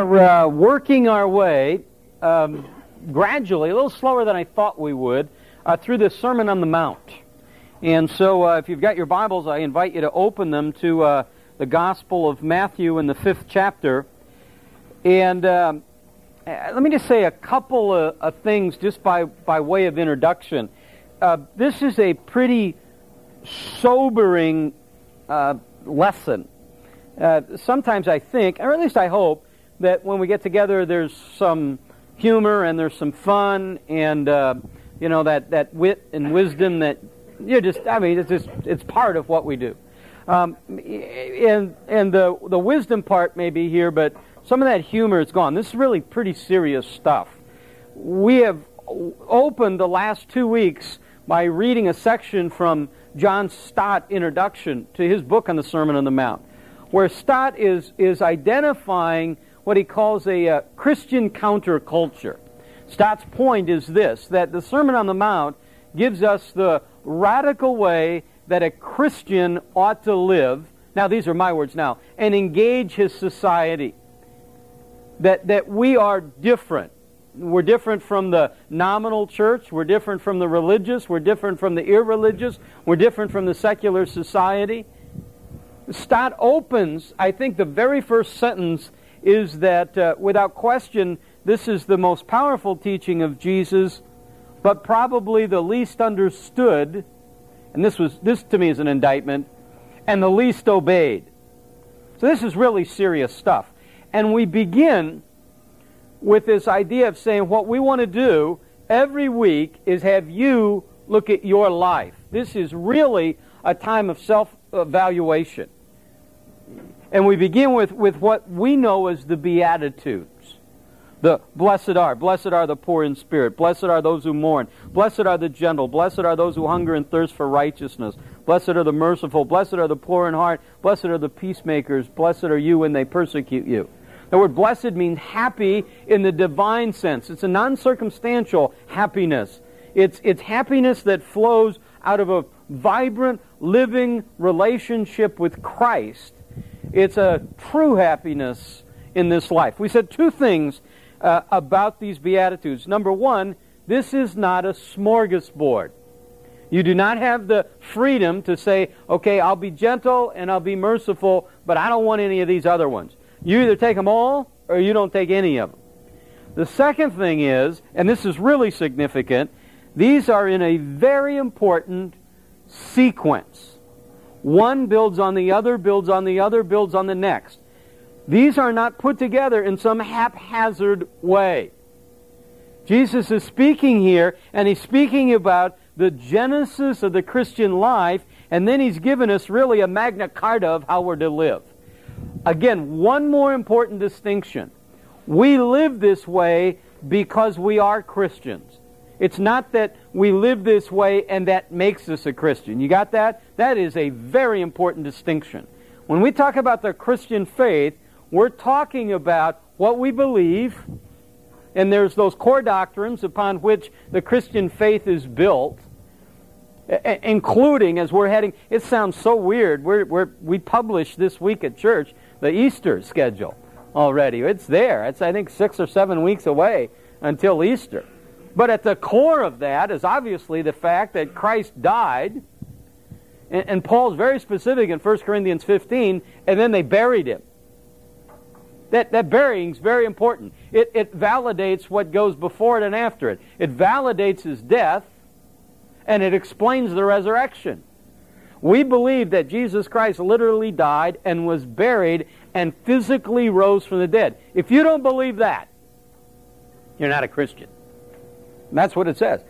are uh, working our way um, gradually, a little slower than I thought we would, uh, through the Sermon on the Mount. And so, uh, if you've got your Bibles, I invite you to open them to uh, the Gospel of Matthew in the fifth chapter. And um, uh, let me just say a couple of, of, things just by, by way of introduction. Uh, this is a pretty sobering lesson. sometimes I think, or at least I hope, that when we get together, there's some humor and there's some fun and uh, you know that that wit and wisdom that you just I mean it's just it's part of what we do. Um, and and the the wisdom part may be here, but some of that humor is gone. This is really pretty serious stuff. We have opened the last two weeks by reading a section from John Stott introduction to his book on the Sermon on the Mount, where Stott is is identifying what he calls a uh, Christian counterculture. Stott's point is this that the Sermon on the Mount gives us the radical way that a Christian ought to live. Now, these are my words now, and engage his society. That, that we are different. We're different from the nominal church. We're different from the religious. We're different from the irreligious. We're different from the secular society. Stott opens, I think, the very first sentence is that uh, without question, this is the most powerful teaching of Jesus, but probably the least understood, and this was this to me is an indictment, and the least obeyed. So this is really serious stuff. And we begin with this idea of saying what we want to do every week is have you look at your life. This is really a time of self evaluation. And we begin with, with what we know as the Beatitudes. The blessed are, blessed are the poor in spirit, blessed are those who mourn, blessed are the gentle, blessed are those who hunger and thirst for righteousness, blessed are the merciful, blessed are the poor in heart, blessed are the peacemakers, blessed are you when they persecute you. The word blessed means happy in the divine sense. It's a non circumstantial happiness. It's, it's happiness that flows out of a vibrant, living relationship with Christ it's a true happiness in this life. We said two things uh, about these Beatitudes. Number one, this is not a smorgasbord. You do not have the freedom to say, okay, I'll be gentle and I'll be merciful, but I don't want any of these other ones. You either take them all or you don't take any of them. The second thing is, and this is really significant, these are in a very important sequence. One builds on the other, builds on the other, builds on the next. These are not put together in some haphazard way. Jesus is speaking here, and he's speaking about the genesis of the Christian life, and then he's given us really a magna carta of how we're to live. Again, one more important distinction. We live this way because we are Christians. It's not that we live this way and that makes us a Christian. You got that? That is a very important distinction. When we talk about the Christian faith, we're talking about what we believe, and there's those core doctrines upon which the Christian faith is built, including as we're heading. It sounds so weird. We're, we're, we publish this week at church the Easter schedule already. It's there. It's, I think, six or seven weeks away until Easter. But at the core of that is obviously the fact that Christ died, and, and Paul's very specific in 1 Corinthians 15, and then they buried him. That, that burying is very important. It, it validates what goes before it and after it. It validates his death, and it explains the resurrection. We believe that Jesus Christ literally died and was buried and physically rose from the dead. If you don't believe that, you're not a Christian. And that's what it says.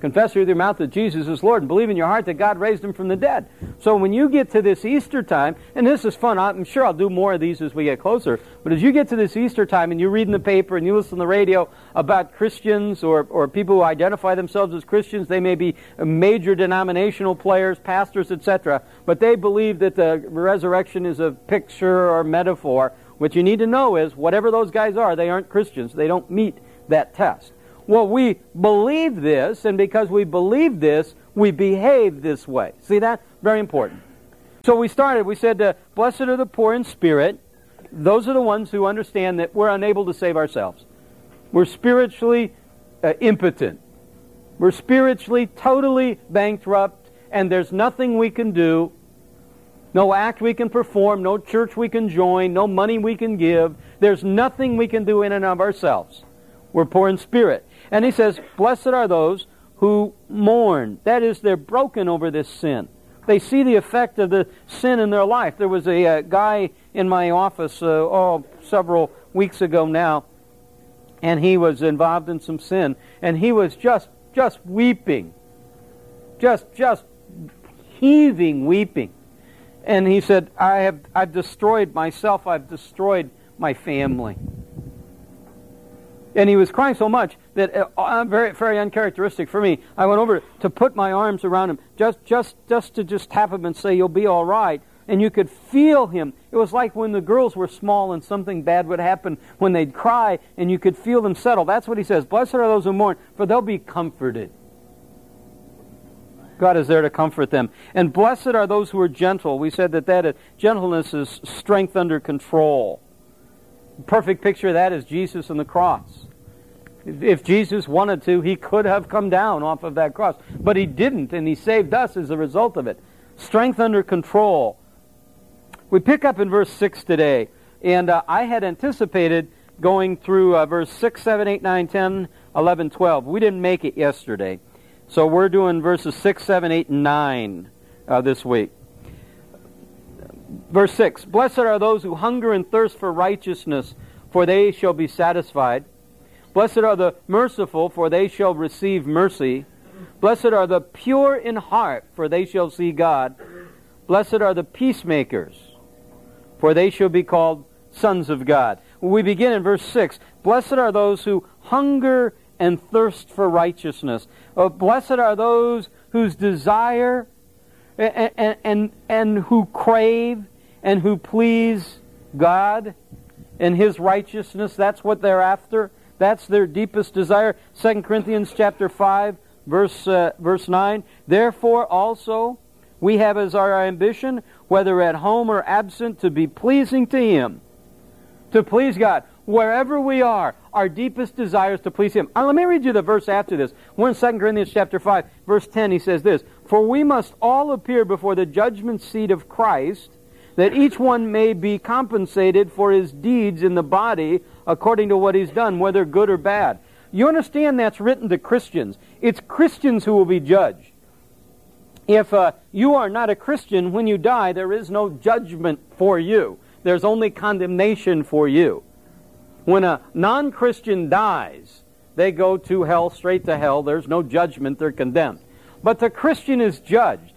Confess with your mouth that Jesus is Lord and believe in your heart that God raised him from the dead. So when you get to this Easter time, and this is fun, I'm sure I'll do more of these as we get closer, but as you get to this Easter time and you read in the paper and you listen to the radio about Christians or, or people who identify themselves as Christians, they may be major denominational players, pastors, etc., but they believe that the resurrection is a picture or metaphor. What you need to know is, whatever those guys are, they aren't Christians. They don't meet that test. Well, we believe this, and because we believe this, we behave this way. See that? Very important. So we started, we said, uh, Blessed are the poor in spirit. those are the ones who understand that we're unable to save ourselves. We're spiritually uh, impotent. We're spiritually totally bankrupt, and there's nothing we can do, no act we can perform, no church we can join, no money we can give. There's nothing we can do in and of ourselves. We're poor in spirit. And he says, Blessed are those who mourn. That is, they're broken over this sin. They see the effect of the sin in their life. There was a, uh, guy in my office, uh, oh, several weeks ago now, and he was involved in some sin, and he was just, just weeping, just, just heaving, weeping. And he said, I have, I've destroyed myself, I've destroyed my family. And he was crying so much that, uh, uh, very, very uncharacteristic for me, I went over to put my arms around him, just, just, just to just tap him and say, you'll be all right. And you could feel him. It was like when the girls were small and something bad would happen when they'd cry, and you could feel them settle. That's what he says. Blessed are those who mourn, for they'll be comforted. God is there to comfort them. And blessed are those who are gentle. We said that that uh, gentleness is strength under control. perfect picture of that is Jesus on the cross. If Jesus wanted to, he could have come down off of that cross. But he didn't, and he saved us as a result of it. Strength under control. We pick up in verse 6 today. And uh, I had anticipated going through uh, verse 6, 7, 8, 9, 10, 11, 12. We didn't make it yesterday. So we're doing verses 6, 7, 8, and 9 uh, this week. Verse 6 Blessed are those who hunger and thirst for righteousness, for they shall be satisfied. Blessed are the merciful, for they shall receive mercy. Blessed are the pure in heart, for they shall see God. Blessed are the peacemakers, for they shall be called sons of God. We begin in verse 6. Blessed are those who hunger and thirst for righteousness. Oh, blessed are those whose desire and, and, and, and who crave and who please God and His righteousness. That's what they're after. That's their deepest desire. 2 Corinthians chapter 5, verse, uh, verse 9. Therefore also we have as our ambition, whether at home or absent, to be pleasing to Him. To please God. Wherever we are, our deepest desire is to please Him. Uh, let me read you the verse after this. We're in 2 Corinthians chapter 5, verse 10. He says this, For we must all appear before the judgment seat of Christ, that each one may be compensated for his deeds in the body according to what he's done, whether good or bad. You understand that's written to Christians. It's Christians who will be judged. If uh, you are not a Christian, when you die, there is no judgment for you. There's only condemnation for you. When a non Christian dies, they go to hell, straight to hell. There's no judgment, they're condemned. But the Christian is judged.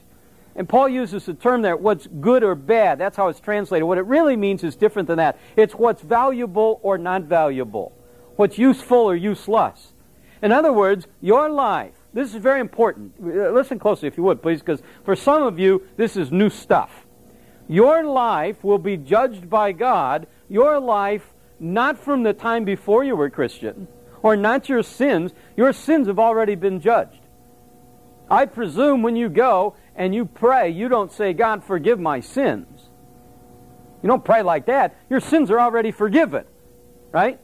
And Paul uses the term there, what's good or bad. That's how it's translated. What it really means is different than that. It's what's valuable or not valuable, what's useful or useless. In other words, your life, this is very important. Uh, listen closely if you would, please, because for some of you, this is new stuff. Your life will be judged by God, your life not from the time before you were Christian, or not your sins. Your sins have already been judged. I presume when you go and you pray, you don't say, God, forgive my sins. You don't pray like that. Your sins are already forgiven, right?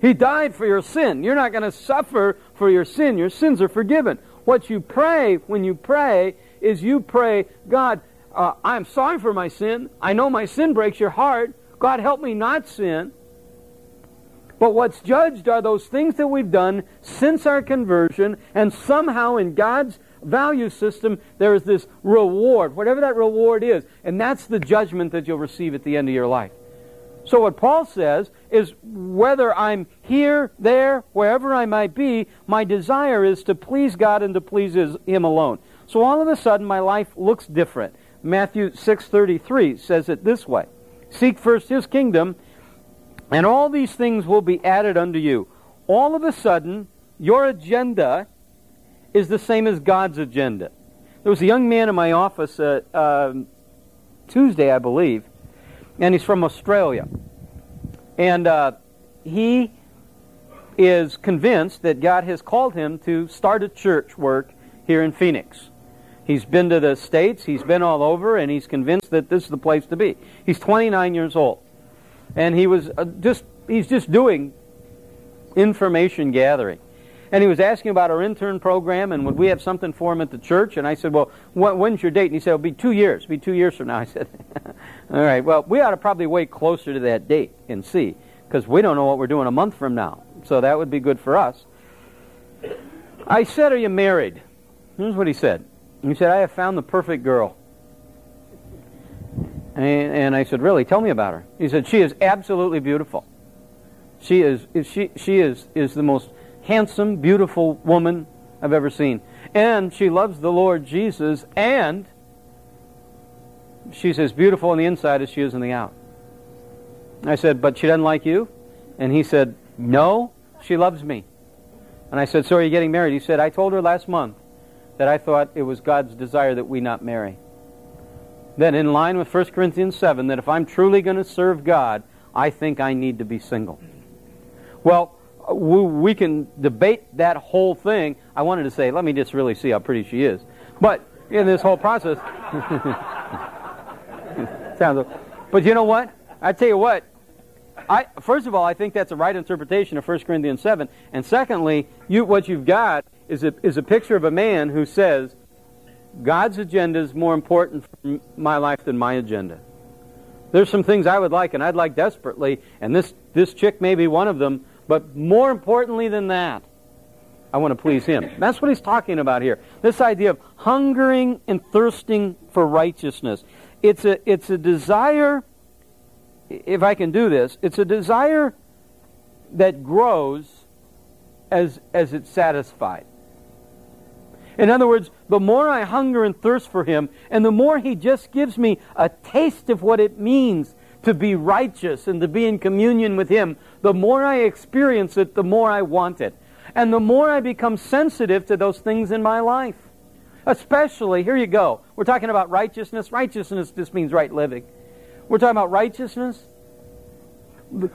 He died for your sin. You're not going to suffer for your sin. Your sins are forgiven. What you pray when you pray is you pray, God, uh, I'm sorry for my sin. I know my sin breaks your heart. God, help me not sin. But what's judged are those things that we've done since our conversion, and somehow in God's value system, there is this reward, whatever that reward is. And that's the judgment that you'll receive at the end of your life. So, what Paul says is whether I'm here, there, wherever I might be, my desire is to please God and to please his, Him alone. So, all of a sudden, my life looks different. Matthew 6.33 says it this way Seek first His kingdom, and all these things will be added unto you. All of a sudden, your agenda is the same as God's agenda. There was a young man in my office uh, uh, Tuesday, I believe, and he's from Australia. And uh, he is convinced that God has called him to start a church work here in Phoenix. He's been to the States, he's been all over, and he's convinced that this is the place to be. He's 29 years old. And he was uh, just, he's just doing information gathering. And he was asking about our intern program and would we have something for him at the church? And I said, well, when's your date? And he said, it'll be two years. It'll be two years from now. I said, all right, well, we ought to probably wait closer to that date and see because we don't know what we're doing a month from now. So that would be good for us. I said, are you married? Here's what he said. He said, I have found the perfect girl. And, and I said, really? Tell me about her. He said, she is absolutely beautiful. She is, she, she is, is the most handsome, beautiful woman I've ever seen. And she loves the Lord Jesus, and she's as beautiful on the inside as she is on the out. I said, but she doesn't like you? And he said, no, she loves me. And I said, so are you getting married? He said, I told her last month that I thought it was God's desire that we not marry. Then, in line with 1 Corinthians 7, that if I'm truly going to serve God, I think I need to be single. Well, we can debate that whole thing. I wanted to say, let me just really see how pretty she is. But in this whole process, sounds. But you know what? I tell you what. I first of all, I think that's a right interpretation of 1 Corinthians 7, and secondly, you what you've got is a, is a picture of a man who says, God's agenda is more important for my life than my agenda. There's some things I would like, and I'd like desperately, and this, this chick may be one of them, but more importantly than that, I want to please Him. That's what he's talking about here. This idea of hungering and thirsting for righteousness. It's a, it's a desire, if I can do this, it's a desire that grows as, as it's satisfied. In other words, the more I hunger and thirst for Him, and the more He just gives me a taste of what it means to be righteous and to be in communion with Him, the more I experience it, the more I want it. And the more I become sensitive to those things in my life. Especially, here you go. We're talking about righteousness. Righteousness just means right living. We're talking about righteousness.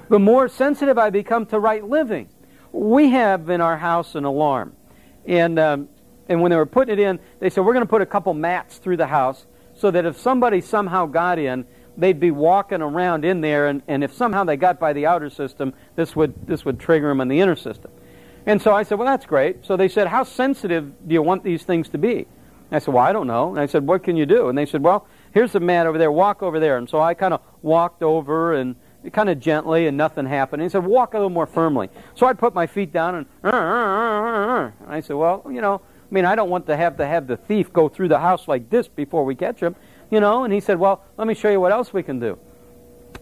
The more sensitive I become to right living. We have in our house an alarm. And um, and when they were putting it in, they said, We're going to put a couple mats through the house so that if somebody somehow got in, they'd be walking around in there, and, and if somehow they got by the outer system, this would, this would trigger them in the inner system. And so I said, Well, that's great. So they said, How sensitive do you want these things to be? And I said, Well, I don't know. And I said, What can you do? And they said, Well, here's the mat over there. Walk over there. And so I kind of walked over and kind of gently, and nothing happened. And he said, Walk a little more firmly. So I put my feet down, and, and I said, Well, you know, I mean, I don't want to have to have the thief go through the house like this before we catch him, you know. And he said, well, let me show you what else we can do.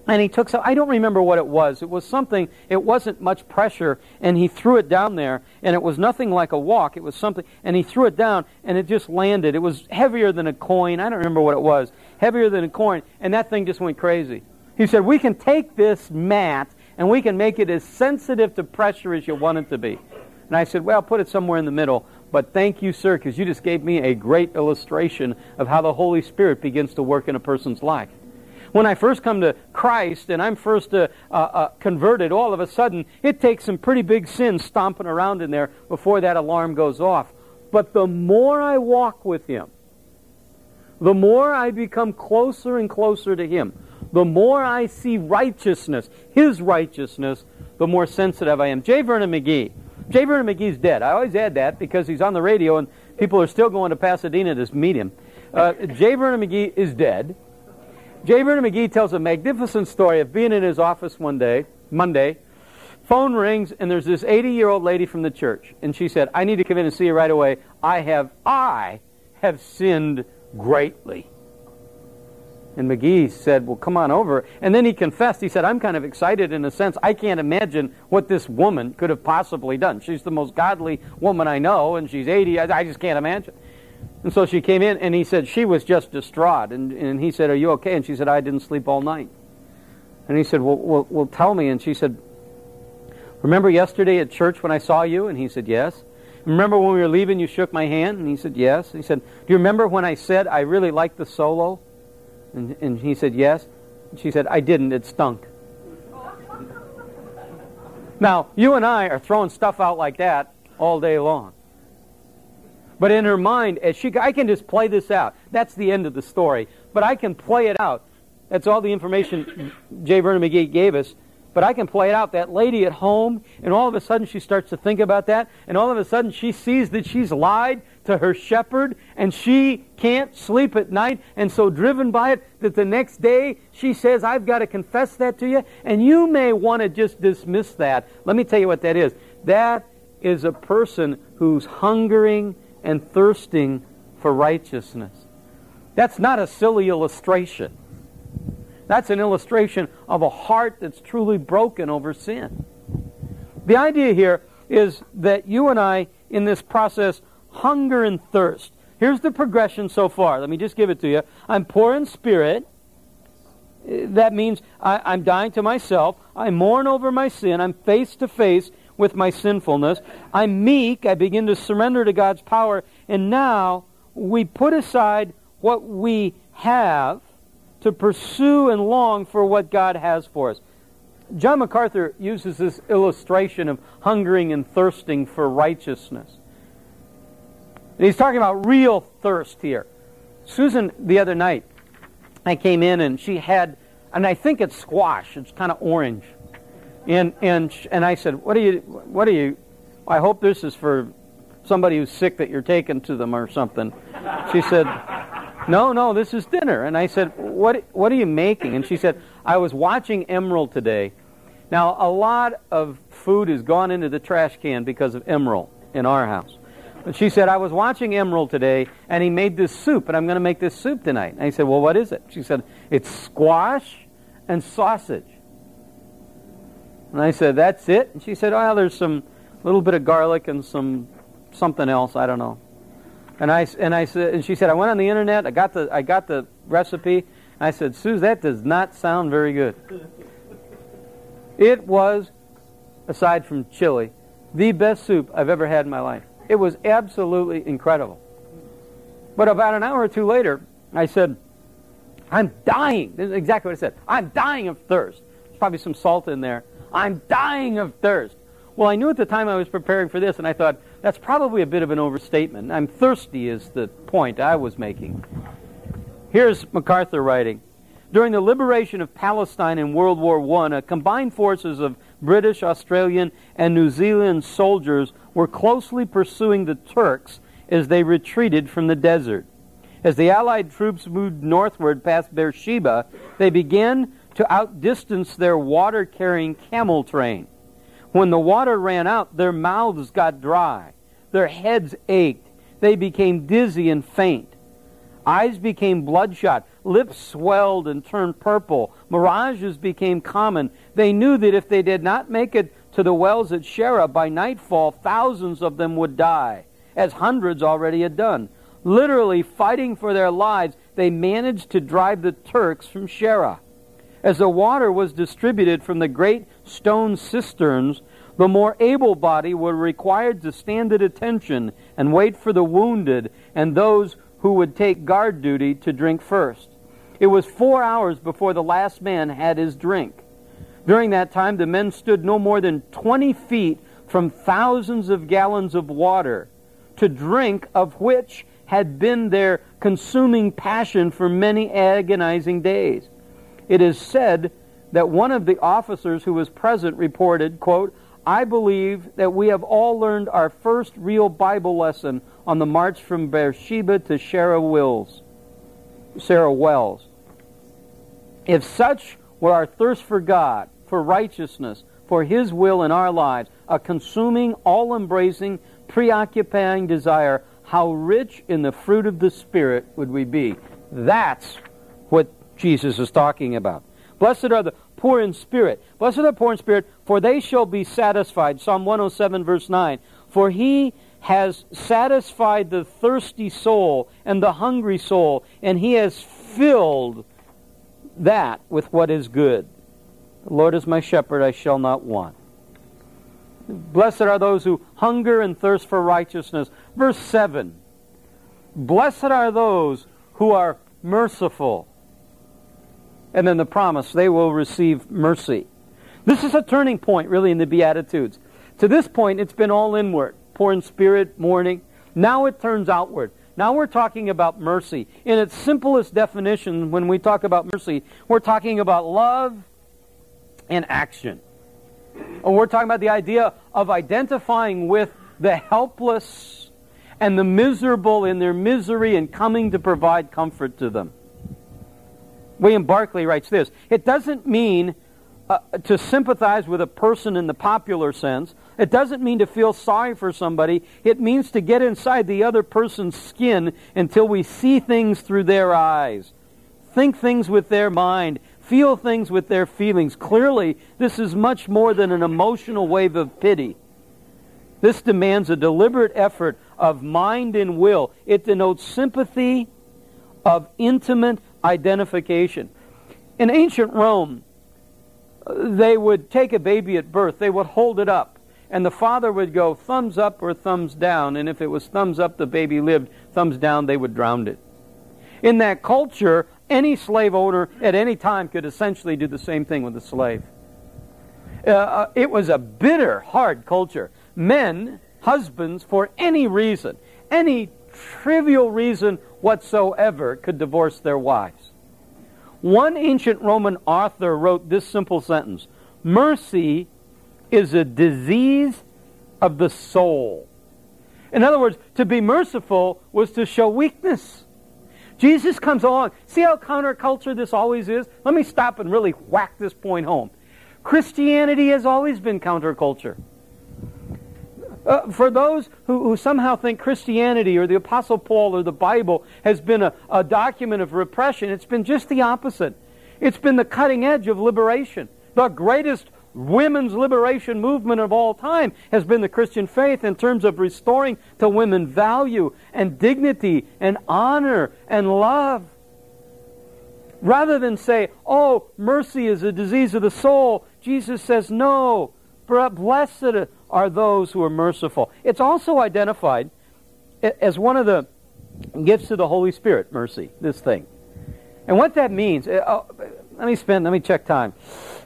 And he took some, I don't remember what it was. It was something, it wasn't much pressure, and he threw it down there, and it was nothing like a walk. It was something, and he threw it down, and it just landed. It was heavier than a coin. I don't remember what it was. Heavier than a coin, and that thing just went crazy. He said, We can take this mat, and we can make it as sensitive to pressure as you want it to be. And I said, Well, put it somewhere in the middle. But thank you, sir, because you just gave me a great illustration of how the Holy Spirit begins to work in a person's life. When I first come to Christ and I'm first uh, uh, uh, converted, all of a sudden it takes some pretty big sins stomping around in there before that alarm goes off. But the more I walk with Him, the more I become closer and closer to Him, the more I see righteousness, His righteousness, the more sensitive I am. J. Vernon McGee J. Vernon McGee's dead. I always add that because he's on the radio and people are still going to Pasadena to meet him. Uh, J. Vernon McGee is dead. J. Vernon McGee tells a magnificent story of being in his office one day, Monday. Phone rings and there's this 80 year old lady from the church, and she said, "I need to come in and see you right away. I have, I have sinned greatly." And McGee said, Well, come on over. And then he confessed. He said, I'm kind of excited in a sense. I can't imagine what this woman could have possibly done. She's the most godly woman I know, and she's 80. I, just can't imagine. And so she came in, and he said, She was just distraught. And, and he said, Are you okay? And she said, I didn't sleep all night. And he said, well, well, well, tell me. And she said, Remember yesterday at church when I saw you? And he said, Yes. Remember when we were leaving, you shook my hand? And he said, Yes. And he said, Do you remember when I said I really liked the solo? And, and he said, Yes. She said, I didn't. It stunk. now, you and I are throwing stuff out like that all day long. But in her mind, as she, I can just play this out. That's the end of the story. But I can play it out. That's all the information J. Vernon McGee gave us. But I can play it out. That lady at home, and all of a sudden she starts to think about that, and all of a sudden she sees that she's lied to her shepherd, and she can't sleep at night, and so driven by it that the next day she says, I've got to confess that to you. And you may want to just dismiss that. Let me tell you what that is. That is a person who's hungering and thirsting for righteousness. That's not a silly illustration. That's an illustration of a heart that's truly broken over sin. The idea here is that you and I, in this process, hunger and thirst. Here's the progression so far. Let me just give it to you. I'm poor in spirit. Uh, that means I, am dying to myself. I mourn over my sin. I'm face to face with my sinfulness. I'm meek. I begin to surrender to God's power. And now we put aside what we have to pursue and long for what God has for us. John MacArthur uses this illustration of hungering and thirsting for righteousness. And he's talking about real thirst here. Susan, the other night, I came in and she had, and I think it's squash. It's kind of orange, and and and I said, "What are you? What are you? I hope this is for somebody who's sick that you're taking to them or something." She said, no, no, this is dinner. And I said, what, what are you making? And she said, I was watching Emeril today. Now, a lot of food has gone into the trash can because of Emeril in our house. But she said, I was watching Emeril today, and he made this soup, and I'm going to make this soup tonight. And I said, Well, what is it? She said, It's squash and sausage. And I said, That's it? And she said, Well, there's some little bit of garlic and some something else. I don't know. And I and I said, and she said, I went on the internet. I got the I got the recipe. I said, Sue, that does not sound very good. It was, aside from chili, the best soup I've ever had in my life. It was absolutely incredible. But about an hour or two later, I said, I'm dying. This is exactly what I said. I'm dying of thirst. There's probably some salt in there. I'm dying of thirst. Well, I knew at the time I was preparing for this, and I thought, that's probably a bit of an overstatement. I'm thirsty, is the point I was making. Here's MacArthur writing During the liberation of Palestine in World War I, a combined forces of British, Australian, and New Zealand soldiers were closely pursuing the Turks as they retreated from the desert. As the Allied troops moved northward past Beersheba, they began to outdistance their water carrying camel train. When the water ran out, their mouths got dry, their heads ached, they became dizzy and faint. Eyes became bloodshot, lips swelled and turned purple, mirages became common. They knew that if they did not make it to the wells at Sherah by nightfall, thousands of them would die, as hundreds already had done. Literally fighting for their lives, they managed to drive the Turks from Sherah. As the water was distributed from the great stone cisterns, the more able bodied were required to stand at attention and wait for the wounded and those who would take guard duty to drink first. It was four hours before the last man had his drink. During that time, the men stood no more than 20 feet from thousands of gallons of water, to drink of which had been their consuming passion for many agonizing days. It is said that one of the officers who was present reported, quote, I believe that we have all learned our first real Bible lesson on the march from Beersheba to Sarah Wills, Sarah Wells. If such were our thirst for God, for righteousness, for His will in our lives, a consuming, all embracing, preoccupying desire, how rich in the fruit of the Spirit would we be? That's what Jesus is talking about. Blessed are the poor in spirit. Blessed are the poor in spirit, for they shall be satisfied. Psalm 107, verse 9. For he has satisfied the thirsty soul and the hungry soul, and he has filled that with what is good. The Lord is my shepherd, I shall not want. Blessed are those who hunger and thirst for righteousness. Verse 7 Blessed are those who are merciful, and then the promise, they will receive mercy. This is a turning point, really, in the Beatitudes. To this point, it's been all inward, poor in spirit, mourning. Now it turns outward. Now we're talking about mercy. In its simplest definition, when we talk about mercy, we're talking about love and action. And we're talking about the idea of identifying with the helpless and the miserable in their misery and coming to provide comfort to them. William Barclay writes this It doesn't mean uh, to sympathize with a person in the popular sense. It doesn't mean to feel sorry for somebody. It means to get inside the other person's skin until we see things through their eyes, think things with their mind, feel things with their feelings. Clearly, this is much more than an emotional wave of pity. This demands a deliberate effort of mind and will. It denotes sympathy of intimate identification. In ancient Rome, they would take a baby at birth, they would hold it up, and the father would go thumbs up or thumbs down, and if it was thumbs up, the baby lived, thumbs down, they would drown it. In that culture, any slave owner at any time could essentially do the same thing with a slave. Uh, uh it was a bitter, hard culture. Men, husbands, for any reason, any trivial reason whatsoever, could divorce their wives. One ancient Roman author wrote this simple sentence Mercy is a disease of the soul. In other words, to be merciful was to show weakness. Jesus comes along. See how counterculture this always is? Let me stop and really whack this point home. Christianity has always been counterculture. Uh, for those who, who, somehow think Christianity or the Apostle Paul or the Bible has been a, a document of repression, it's been just the opposite. It's been the cutting edge of liberation. The greatest women's liberation movement of all time has been the Christian faith in terms of restoring to women value and dignity and honor and love. Rather than say, oh, mercy is a disease of the soul, Jesus says, no, blessed are those who are merciful. It's also identified as one of the gifts of the Holy Spirit, mercy, this thing. And what that means, uh, oh, let me spend, let me check time.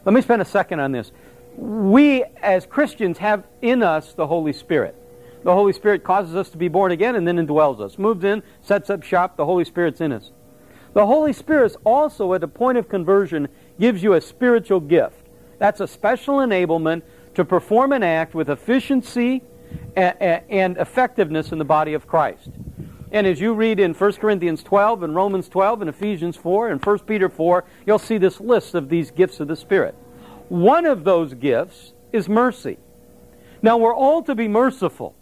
Let me spend a second on this. We, as Christians, have in us the Holy Spirit. The Holy Spirit causes us to be born again and then indwells us. Moves in, sets up shop, the Holy Spirit's in us. The Holy Spirit also, at the point of conversion, gives you a spiritual gift. That's a special enablement to perform an act with efficiency and effectiveness in the body of Christ. And as you read in 1 Corinthians 12 and Romans 12 and Ephesians 4 and 1 Peter 4, you'll see this list of these gifts of the Spirit. One of those gifts is mercy. Now, we're all to be merciful,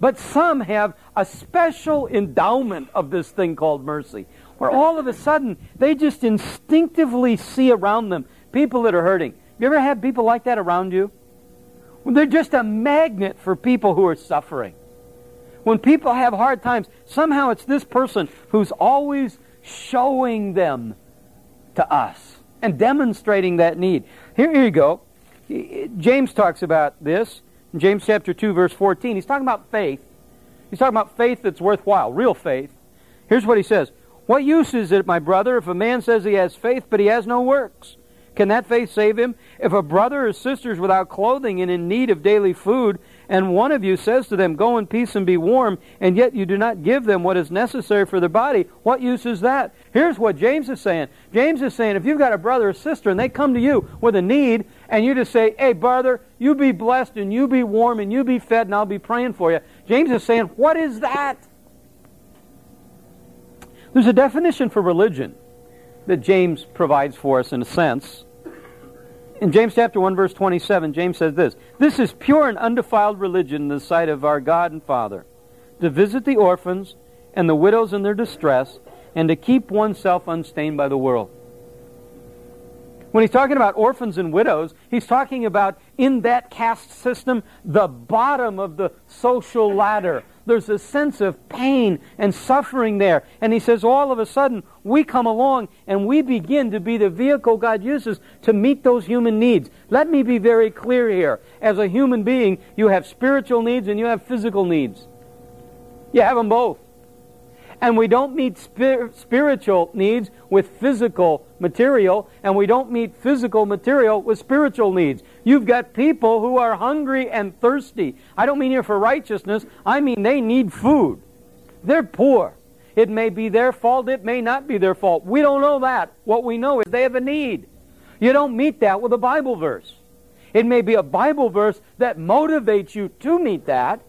but some have a special endowment of this thing called mercy, where all of a sudden they just instinctively see around them people that are hurting. You ever had people like that around you? They're just a magnet for people who are suffering. When people have hard times, somehow it's this person who's always showing them to us and demonstrating that need. Here, here you go. James talks about this in James chapter 2, verse 14. He's talking about faith. He's talking about faith that's worthwhile, real faith. Here's what he says What use is it, my brother, if a man says he has faith, but he has no works? Can that faith save him? If a brother or sister is without clothing and in need of daily food, and one of you says to them, Go in peace and be warm, and yet you do not give them what is necessary for their body, what use is that? Here's what James is saying. James is saying, if you've got a brother or sister and they come to you with a need, and you just say, Hey, brother, you be blessed and you be warm and you be fed, and I'll be praying for you. James is saying, What is that? There's a definition for religion that James provides for us in a sense. In James chapter 1 verse 27, James says this, This is pure and undefiled religion in the sight of our God and Father, to visit the orphans and the widows in their distress, and to keep oneself unstained by the world. When he's talking about orphans and widows, he's talking about in that caste system, the bottom of the social ladder, there's a sense of pain and suffering there. And he says, all of a sudden, we come along and we begin to be the vehicle God uses to meet those human needs. Let me be very clear here. As a human being, you have spiritual needs and you have physical needs. You have them both. And we don't meet spir- spiritual needs with physical material, and we don't meet physical material with spiritual needs. You've got people who are hungry and thirsty. I don't mean here for righteousness, I mean they need food. They're poor. It may be their fault, it may not be their fault. We don't know that. What we know is they have a need. You don't meet that with a Bible verse. It may be a Bible verse that motivates you to meet that.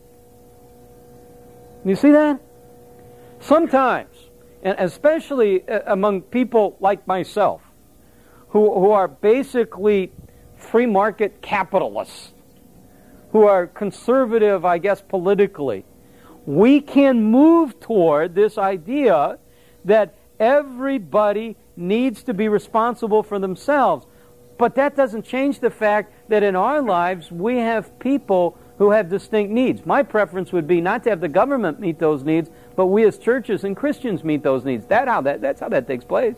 You see that? Sometimes, and especially uh, among people like myself, who, who are basically free market capitalists, who are conservative, I guess, politically, we can move toward this idea that everybody needs to be responsible for themselves. But that doesn't change the fact that in our lives we have people who have distinct needs. My preference would be not to have the government meet those needs, but we as churches and Christians meet those needs. That how that, that's how that takes place.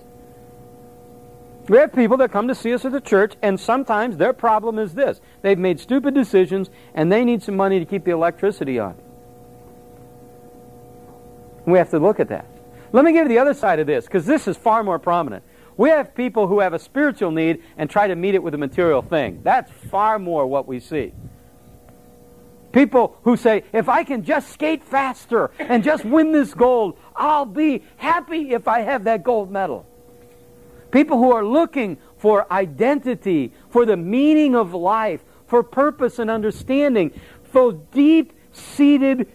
We have people that come to see us at the church, and sometimes their problem is this. They've made stupid decisions, and they need some money to keep the electricity on. We have to look at that. Let me give you the other side of this, because this is far more prominent. We have people who have a spiritual need and try to meet it with a material thing. That's far more what we see. People who say, if I can just skate faster and just win this gold, I'll be happy if I have that gold medal. People who are looking for identity, for the meaning of life, for purpose and understanding, for deep seated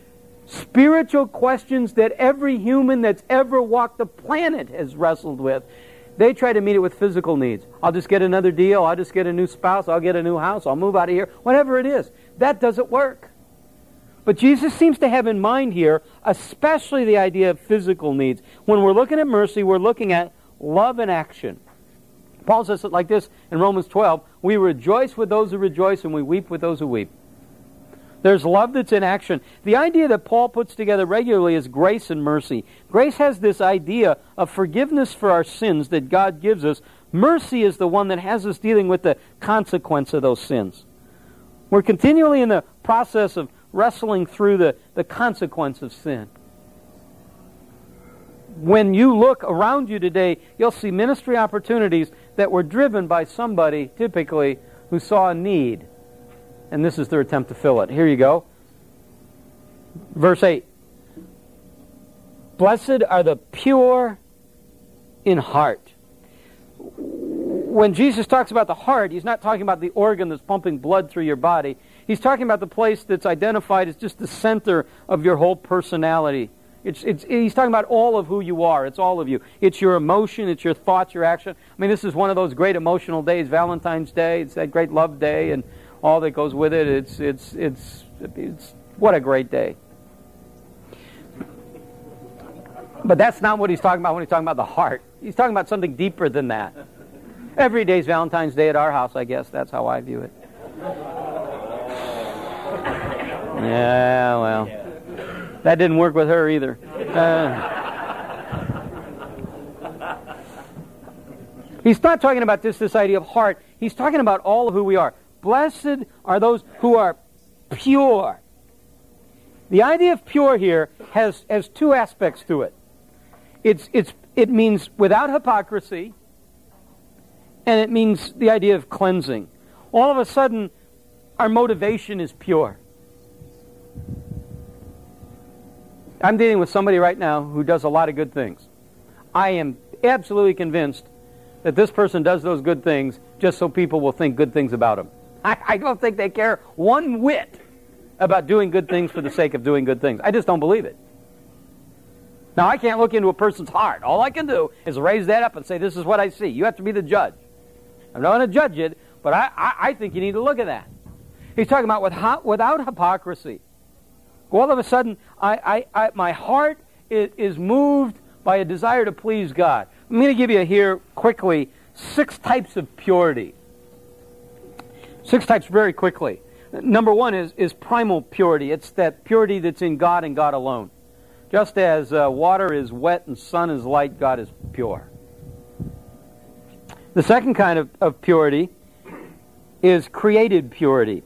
spiritual questions that every human that's ever walked the planet has wrestled with. They try to meet it with physical needs. I'll just get another deal. I'll just get a new spouse. I'll get a new house. I'll move out of here. Whatever it is. That doesn't work. But Jesus seems to have in mind here, especially the idea of physical needs. When we're looking at mercy, we're looking at love in action. Paul says it like this in Romans 12 We rejoice with those who rejoice, and we weep with those who weep. There's love that's in action. The idea that Paul puts together regularly is grace and mercy. Grace has this idea of forgiveness for our sins that God gives us. Mercy is the one that has us dealing with the consequence of those sins. We're continually in the process of wrestling through the, the consequence of sin. When you look around you today, you'll see ministry opportunities that were driven by somebody, typically, who saw a need and this is their attempt to fill it. Here you go. Verse 8 Blessed are the pure in heart. When Jesus talks about the heart, he's not talking about the organ that's pumping blood through your body. He's talking about the place that's identified as just the center of your whole personality. It's, it's, he's talking about all of who you are. It's all of you. It's your emotion, it's your thoughts, your action. I mean, this is one of those great emotional days, Valentine's Day. It's that great love day, and all that goes with it. It's, it's, it's, it's what a great day. But that's not what he's talking about when he's talking about the heart. He's talking about something deeper than that. Every day's Valentine's Day at our house, I guess. That's how I view it. Yeah, well, that didn't work with her either. Uh, he's not talking about this this idea of heart. He's talking about all of who we are. Blessed are those who are pure. The idea of pure here has, has two aspects to it. It's, it's, it means without hypocrisy, and it means the idea of cleansing. All of a sudden, our motivation is pure. I'm dealing with somebody right now who does a lot of good things. I am absolutely convinced that this person does those good things just so people will think good things about him. I, I don't think they care one whit about doing good things for the sake of doing good things. I just don't believe it. Now, I can't look into a person's heart. All I can do is raise that up and say, This is what I see. You have to be the judge. I'm not going to judge it, but I, I, I, think you need to look at that. He's talking about with, without hypocrisy. All of a sudden, I, I, my heart is, is moved by a desire to please God. I'm going to give you here quickly six types of purity. Six types very quickly. Number one is, is primal purity. It's that purity that's in God and God alone. Just as uh, water is wet and sun is light, God is pure. The second kind of, of purity is created purity.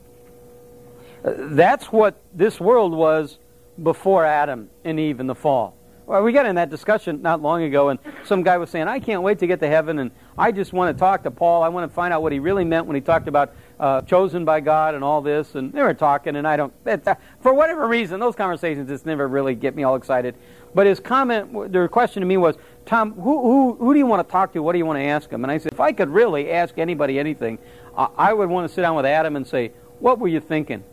Uh, that's what this world was before Adam and Eve in the fall. Well, we got in that discussion not long ago, and some guy was saying, I can't wait to get to heaven, and I just want to talk to Paul. I want to find out what he really meant when he talked about uh, chosen by God and all this. And they were talking, and I don't, for whatever reason, those conversations just never really get me all excited. But his comment, their question to me was, Tom, who, who, who do you want to talk to? What do you want to ask him? And I said, if I could really ask anybody anything, uh, I would want to sit down with Adam and say, what were you thinking?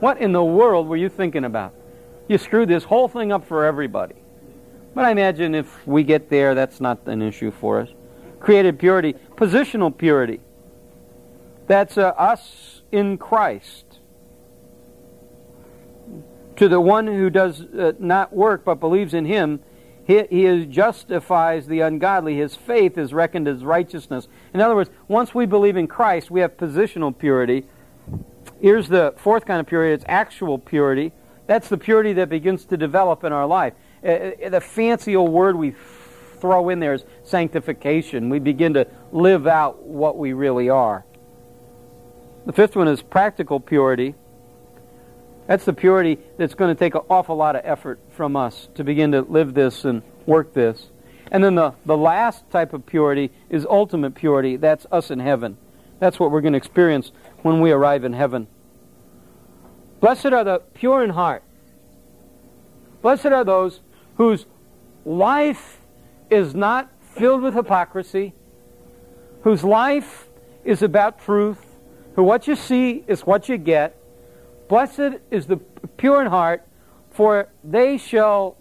What in the world were you thinking about? You screwed this whole thing up for everybody. But I imagine if we get there, that's not an issue for us. Created purity, positional purity. That's uh, us in Christ. To the one who does uh, not work but believes in him, he, he justifies the ungodly. His faith is reckoned as righteousness. In other words, once we believe in Christ, we have positional purity. Here's the fourth kind of purity it's actual purity. That's the purity that begins to develop in our life. Uh, uh, the fancy old word we throw in there is sanctification. We begin to live out what we really are. The fifth one is practical purity. That's the purity that's going to take an awful lot of effort from us to begin to live this and work this. And then the, the last type of purity is ultimate purity. That's us in heaven. That's what we're going to experience when we arrive in heaven. Blessed are the pure in heart. Blessed are those whose life is not filled with hypocrisy, whose life is about truth, who what you see is what you get. Blessed is the pure in heart, for they shall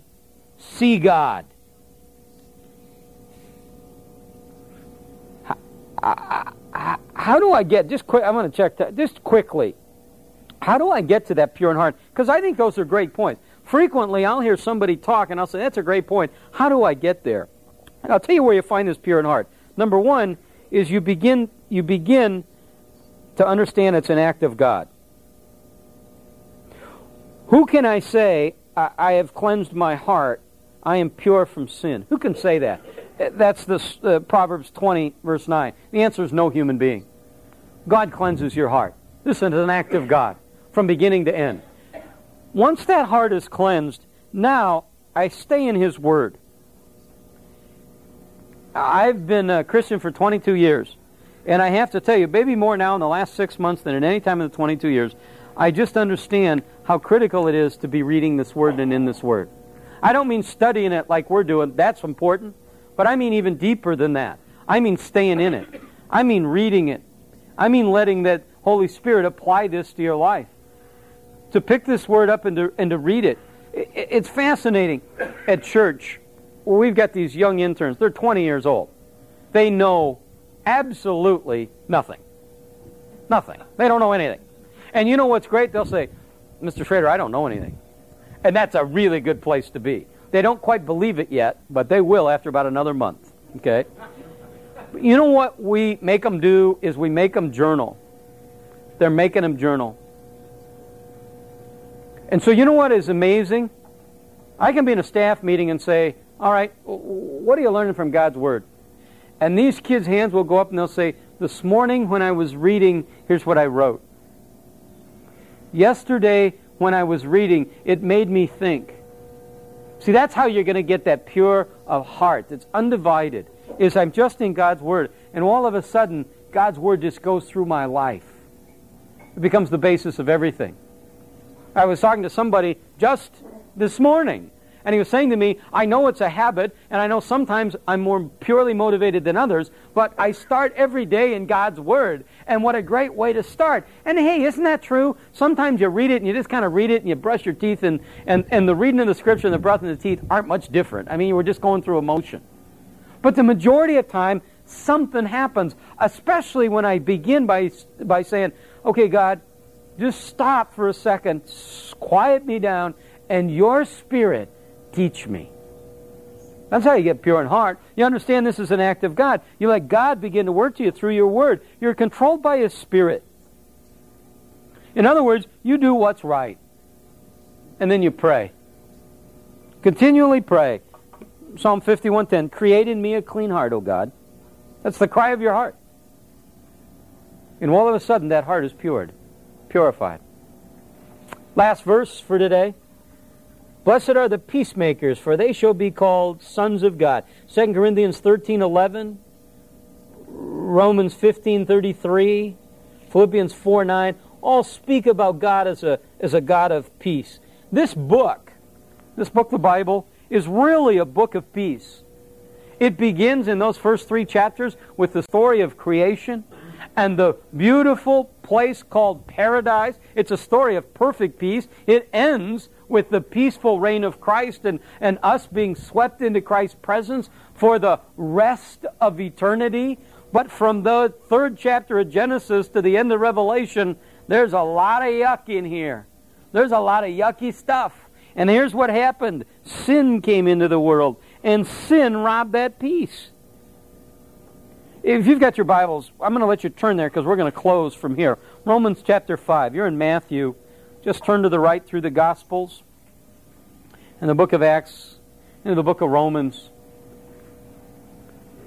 see God. How, do I get, just quick, I'm going to check that, just quickly. How do I get to that pure in heart? Because I think those are great points. Frequently, I'll hear somebody talk, and I'll say, that's a great point. How do I get there? And I'll tell you where you find this pure in heart. Number one is you begin, you begin to understand it's an act of God. Who can I say, I, I have cleansed my heart, I am pure from sin? Who can say that? That's the uh, Proverbs 20, verse 9. The answer is no human being. God cleanses your heart. This is an act of God from beginning to end. Once that heart is cleansed, now I stay in His Word. I've been a Christian for 22 years. And I have to tell you, maybe more now in the last six months than at any time in the 22 years, I just understand how critical it is to be reading this Word and in this Word. I don't mean studying it like we're doing, that's important, but I mean even deeper than that. I mean staying in it. I mean reading it. I mean letting that Holy Spirit apply this to your life. To pick this Word up and to, and to read it. It's fascinating at church where we've got these young interns. They're 20 years old. They know absolutely nothing. Nothing. They don't know anything. And you know what's great? They'll say, Mr. Schrader, I don't know anything. And that's a really good place to be. They don't quite believe it yet, but they will after about another month. Okay? You know what we make them do is we make them journal. They're making them journal. And so you know what is amazing? I can be in a staff meeting and say, all right, what are you learning from God's Word? And these kids' hands will go up and they'll say, This morning when I was reading, here's what I wrote. Yesterday when I was reading, it made me think. See, that's how you're going to get that pure of heart. It's undivided. Is I'm just in God's Word, and all of a sudden, God's Word just goes through my life. It becomes the basis of everything. I was talking to somebody just this morning, and he was saying to me, I know it's a habit, and I know sometimes I'm more purely motivated than others, but I start every day in God's Word. And what a great way to start. And hey, isn't that true? Sometimes you read it and you just kind of read it and you brush your teeth, and, and, and the reading of the Scripture and the breath in the teeth aren't much different. I mean, you were just going through emotion. But the majority of time, something happens, especially when I begin by, by saying, okay, God, just stop for a second, quiet me down, and your Spirit teach me. That's how you get pure in heart. You understand this is an act of God. You let God begin to work to you through your word. You're controlled by His Spirit. In other words, you do what's right. And then you pray. Continually pray. Psalm 51:10, create in me a clean heart, O God. That's the cry of your heart. And all of a sudden that heart is pured, purified. Last verse for today. Blessed are the peacemakers, for they shall be called sons of God. 2 Corinthians 13 11, Romans 15 33, Philippians 4 9, all speak about God as a, as a God of peace. This book, this book, the Bible, is really a book of peace. It begins in those first three chapters with the story of creation and the beautiful place called paradise. It's a story of perfect peace. It ends with the peaceful reign of Christ and, and us being swept into Christ's presence for the rest of eternity. But from the third chapter of Genesis to the end of Revelation, there's a lot of yuck in here. There's a lot of yucky stuff. And here's what happened sin came into the world, and sin robbed that peace. If you've got your Bibles, I'm going to let you turn there because we're going to close from here. Romans chapter 5. You're in Matthew. Just turn to the right through the Gospels and the book of Acts and the book of Romans.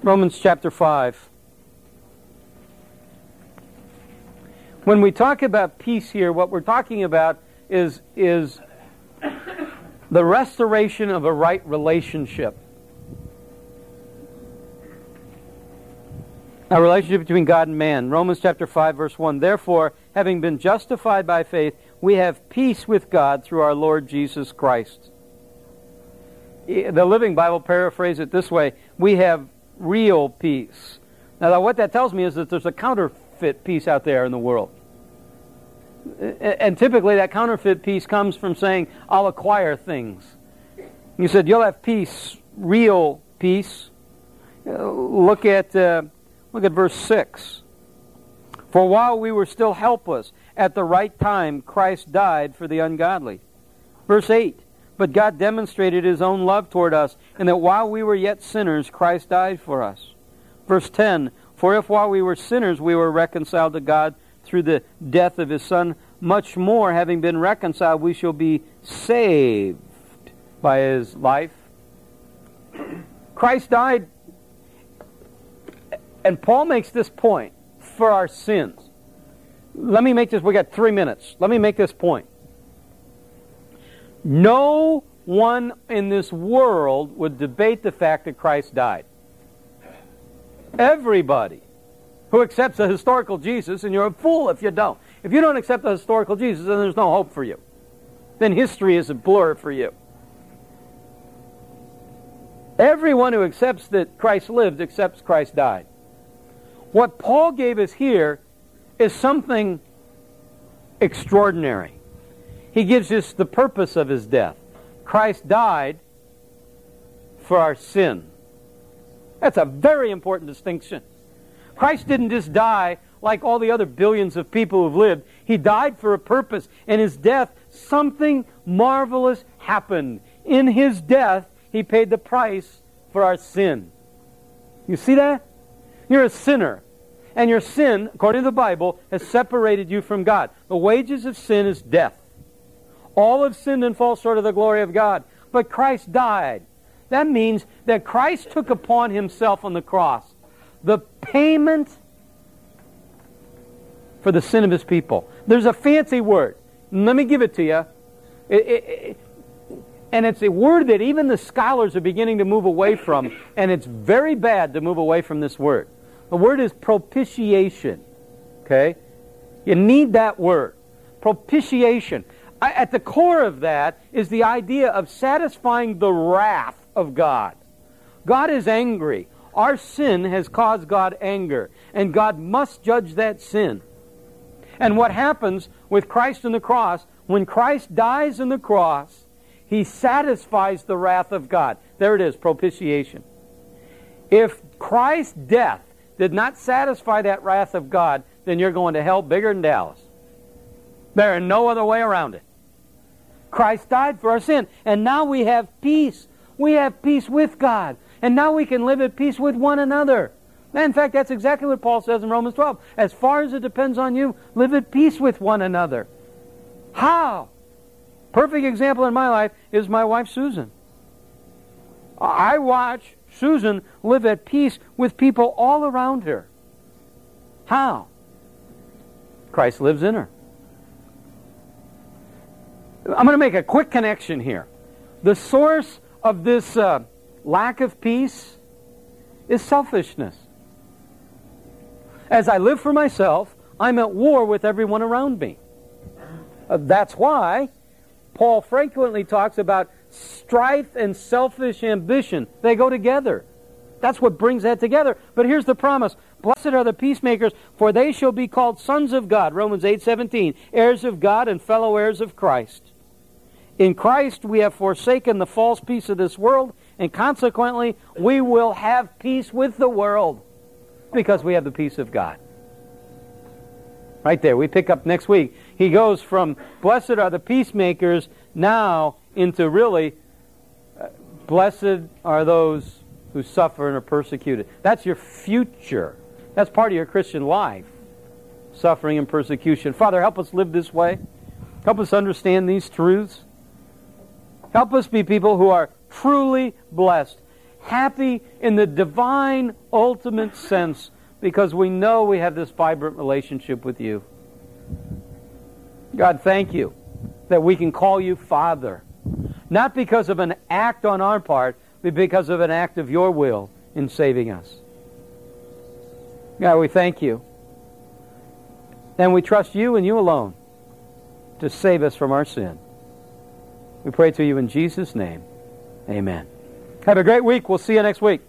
Romans chapter 5. When we talk about peace here, what we're talking about is, is the restoration of a right relationship. A relationship between God and man. Romans chapter 5, verse 1. Therefore, having been justified by faith, we have peace with God through our Lord Jesus Christ. The Living Bible paraphrase it this way We have real peace. Now, what that tells me is that there's a counterfeit peace out there in the world. And typically, that counterfeit peace comes from saying, I'll acquire things. You said, You'll have peace, real peace. Look at. Uh, Look at verse 6. For while we were still helpless, at the right time Christ died for the ungodly. Verse 8. But God demonstrated his own love toward us, in that while we were yet sinners, Christ died for us. Verse 10. For if while we were sinners we were reconciled to God through the death of his Son, much more, having been reconciled, we shall be saved by his life. Christ died and Paul makes this point for our sins. Let me make this, we got three minutes. Let me make this point. No one in this world would debate the fact that Christ died. Everybody who accepts a historical Jesus, and you're a fool if you don't. If you don't accept a historical Jesus, then there's no hope for you. Then history is a blur for you. Everyone who accepts that Christ lived accepts Christ died. What Paul gave us here is something extraordinary. He gives us the purpose of his death. Christ died for our sin. That's a very important distinction. Christ didn't just die like all the other billions of people who've lived. He died for a purpose. In his death, something marvelous happened. In his death, he paid the price for our sin. You see that? You're a sinner. And your sin, according to the Bible, has separated you from God. The wages of sin is death. All have sinned and fall short of the glory of God. But Christ died. That means that Christ took upon himself on the cross the payment for the sin of his people. There's a fancy word. Let me give it to you. It, it, it, and it's a word that even the scholars are beginning to move away from, and it's very bad to move away from this word. The word is propitiation. Okay? You need that word. Propitiation. I, at the core of that is the idea of satisfying the wrath of God. God is angry. Our sin has caused God anger, and God must judge that sin. And what happens with Christ on the cross, when Christ dies on the cross, he satisfies the wrath of God. There it is, propitiation. If Christ's death did not satisfy that wrath of God, then you're going to hell bigger than Dallas. There is no other way around it. Christ died for our sin, and now we have peace. We have peace with God, and now we can live at peace with one another. In fact, that's exactly what Paul says in Romans 12. As far as it depends on you, live at peace with one another. How? Perfect example in my life is my wife Susan. I watch Susan live at peace with people all around her. How? Christ lives in her. I'm going to make a quick connection here. The source of this uh, lack of peace is selfishness. As I live for myself, I'm at war with everyone around me. Uh, that's why Paul frequently talks about strife and selfish ambition. They go together. That's what brings that together. But here's the promise. Blessed are the peacemakers, for they shall be called sons of God. Romans 8:17. Heirs of God and fellow heirs of Christ. In Christ we have forsaken the false peace of this world, and consequently we will have peace with the world because we have the peace of God. Right there. We pick up next week. He goes from blessed are the peacemakers now into really uh, blessed are those who suffer and are persecuted. That's your future. That's part of your Christian life. Suffering and persecution. Father, help us live this way. Help us understand these truths. Help us be people who are truly blessed, happy in the divine ultimate sense, because we know we have this vibrant relationship with you. God, thank you that we can call you Father, not because of an act on our part, but because of an act of your will in saving us. God, we thank you. And we trust you and you alone to save us from our sin. We pray to you in Jesus' name. Amen. Have a great week. We'll see you next week.